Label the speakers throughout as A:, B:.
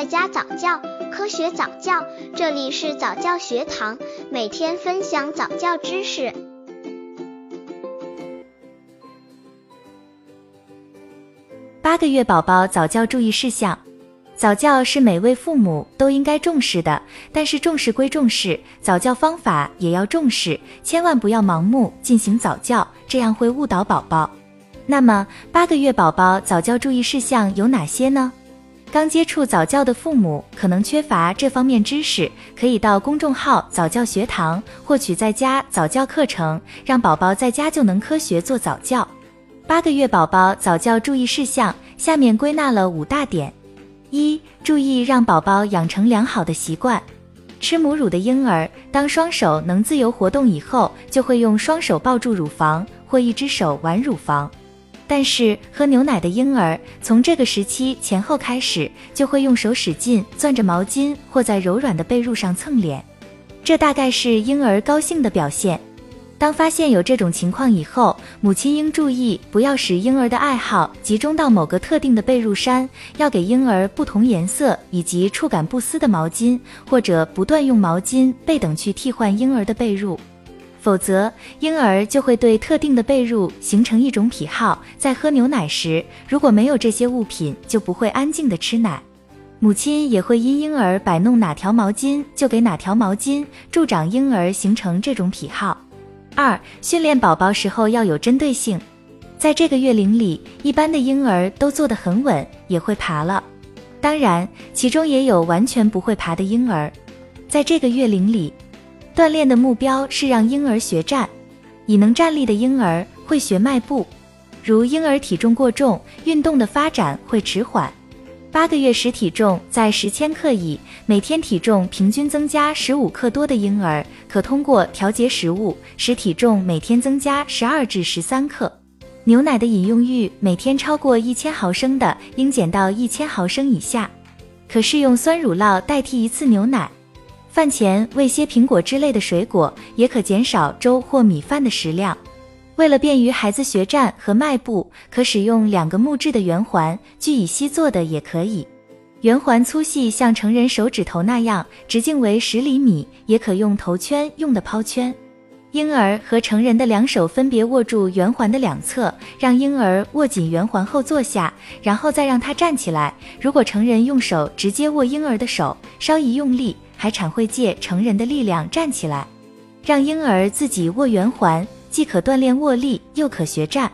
A: 在家早教，科学早教，这里是早教学堂，每天分享早教知识。
B: 八个月宝宝早教注意事项：早教是每位父母都应该重视的，但是重视归重视，早教方法也要重视，千万不要盲目进行早教，这样会误导宝宝。那么，八个月宝宝早教注意事项有哪些呢？刚接触早教的父母可能缺乏这方面知识，可以到公众号早教学堂获取在家早教课程，让宝宝在家就能科学做早教。八个月宝宝早教注意事项，下面归纳了五大点：一、注意让宝宝养成良好的习惯。吃母乳的婴儿，当双手能自由活动以后，就会用双手抱住乳房或一只手玩乳房。但是喝牛奶的婴儿，从这个时期前后开始，就会用手使劲攥着毛巾或在柔软的被褥上蹭脸，这大概是婴儿高兴的表现。当发现有这种情况以后，母亲应注意不要使婴儿的爱好集中到某个特定的被褥衫，要给婴儿不同颜色以及触感不丝的毛巾，或者不断用毛巾、被等去替换婴儿的被褥。否则，婴儿就会对特定的被褥形成一种癖好。在喝牛奶时，如果没有这些物品，就不会安静的吃奶。母亲也会因婴儿摆弄哪条毛巾就给哪条毛巾，助长婴儿形成这种癖好。二、训练宝宝时候要有针对性。在这个月龄里，一般的婴儿都坐得很稳，也会爬了。当然，其中也有完全不会爬的婴儿。在这个月龄里。锻炼的目标是让婴儿学站，已能站立的婴儿会学迈步。如婴儿体重过重，运动的发展会迟缓。八个月时体重在十千克以，每天体重平均增加十五克多的婴儿，可通过调节食物使体重每天增加十二至十三克。牛奶的饮用阈每天超过一千毫升的，应减到一千毫升以下。可适用酸乳酪代替一次牛奶。饭前喂些苹果之类的水果，也可减少粥或米饭的食量。为了便于孩子学站和迈步，可使用两个木质的圆环，聚乙烯做的也可以。圆环粗细像成人手指头那样，直径为十厘米，也可用头圈用的抛圈。婴儿和成人的两手分别握住圆环的两侧，让婴儿握紧圆环后坐下，然后再让他站起来。如果成人用手直接握婴儿的手，稍一用力。还产会借成人的力量站起来，让婴儿自己握圆环，既可锻炼握力，又可学站。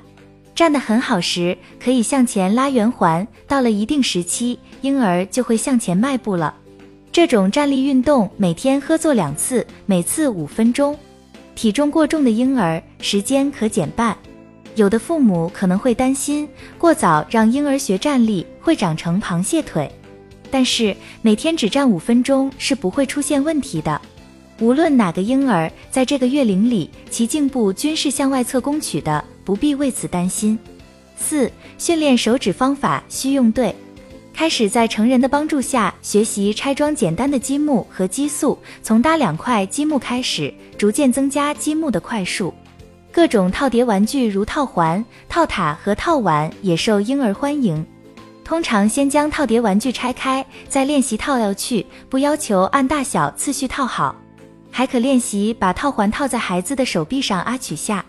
B: 站得很好时，可以向前拉圆环。到了一定时期，婴儿就会向前迈步了。这种站立运动每天喝做两次，每次五分钟。体重过重的婴儿时间可减半。有的父母可能会担心，过早让婴儿学站立会长成螃蟹腿。但是每天只站五分钟是不会出现问题的。无论哪个婴儿在这个月龄里，其颈部均是向外侧弓曲的，不必为此担心。四、训练手指方法需用对。开始在成人的帮助下学习拆装简单的积木和积塑，从搭两块积木开始，逐渐增加积木的块数。各种套叠玩具如套环、套塔和套碗也受婴儿欢迎。通常先将套叠玩具拆开，再练习套要去，不要求按大小次序套好。还可练习把套环套在孩子的手臂上啊取下。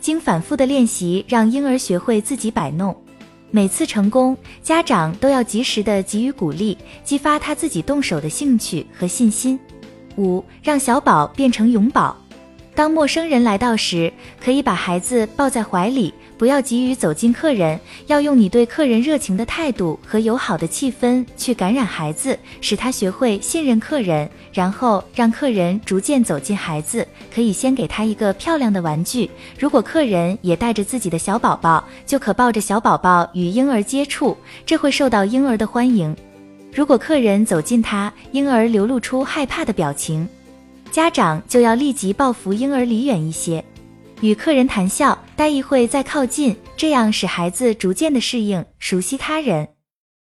B: 经反复的练习，让婴儿学会自己摆弄。每次成功，家长都要及时的给予鼓励，激发他自己动手的兴趣和信心。五，让小宝变成永宝。当陌生人来到时，可以把孩子抱在怀里。不要急于走进客人，要用你对客人热情的态度和友好的气氛去感染孩子，使他学会信任客人，然后让客人逐渐走进孩子。可以先给他一个漂亮的玩具。如果客人也带着自己的小宝宝，就可抱着小宝宝与婴儿接触，这会受到婴儿的欢迎。如果客人走近他，婴儿流露出害怕的表情，家长就要立即抱扶婴儿离远一些。与客人谈笑，待一会再靠近，这样使孩子逐渐的适应、熟悉他人。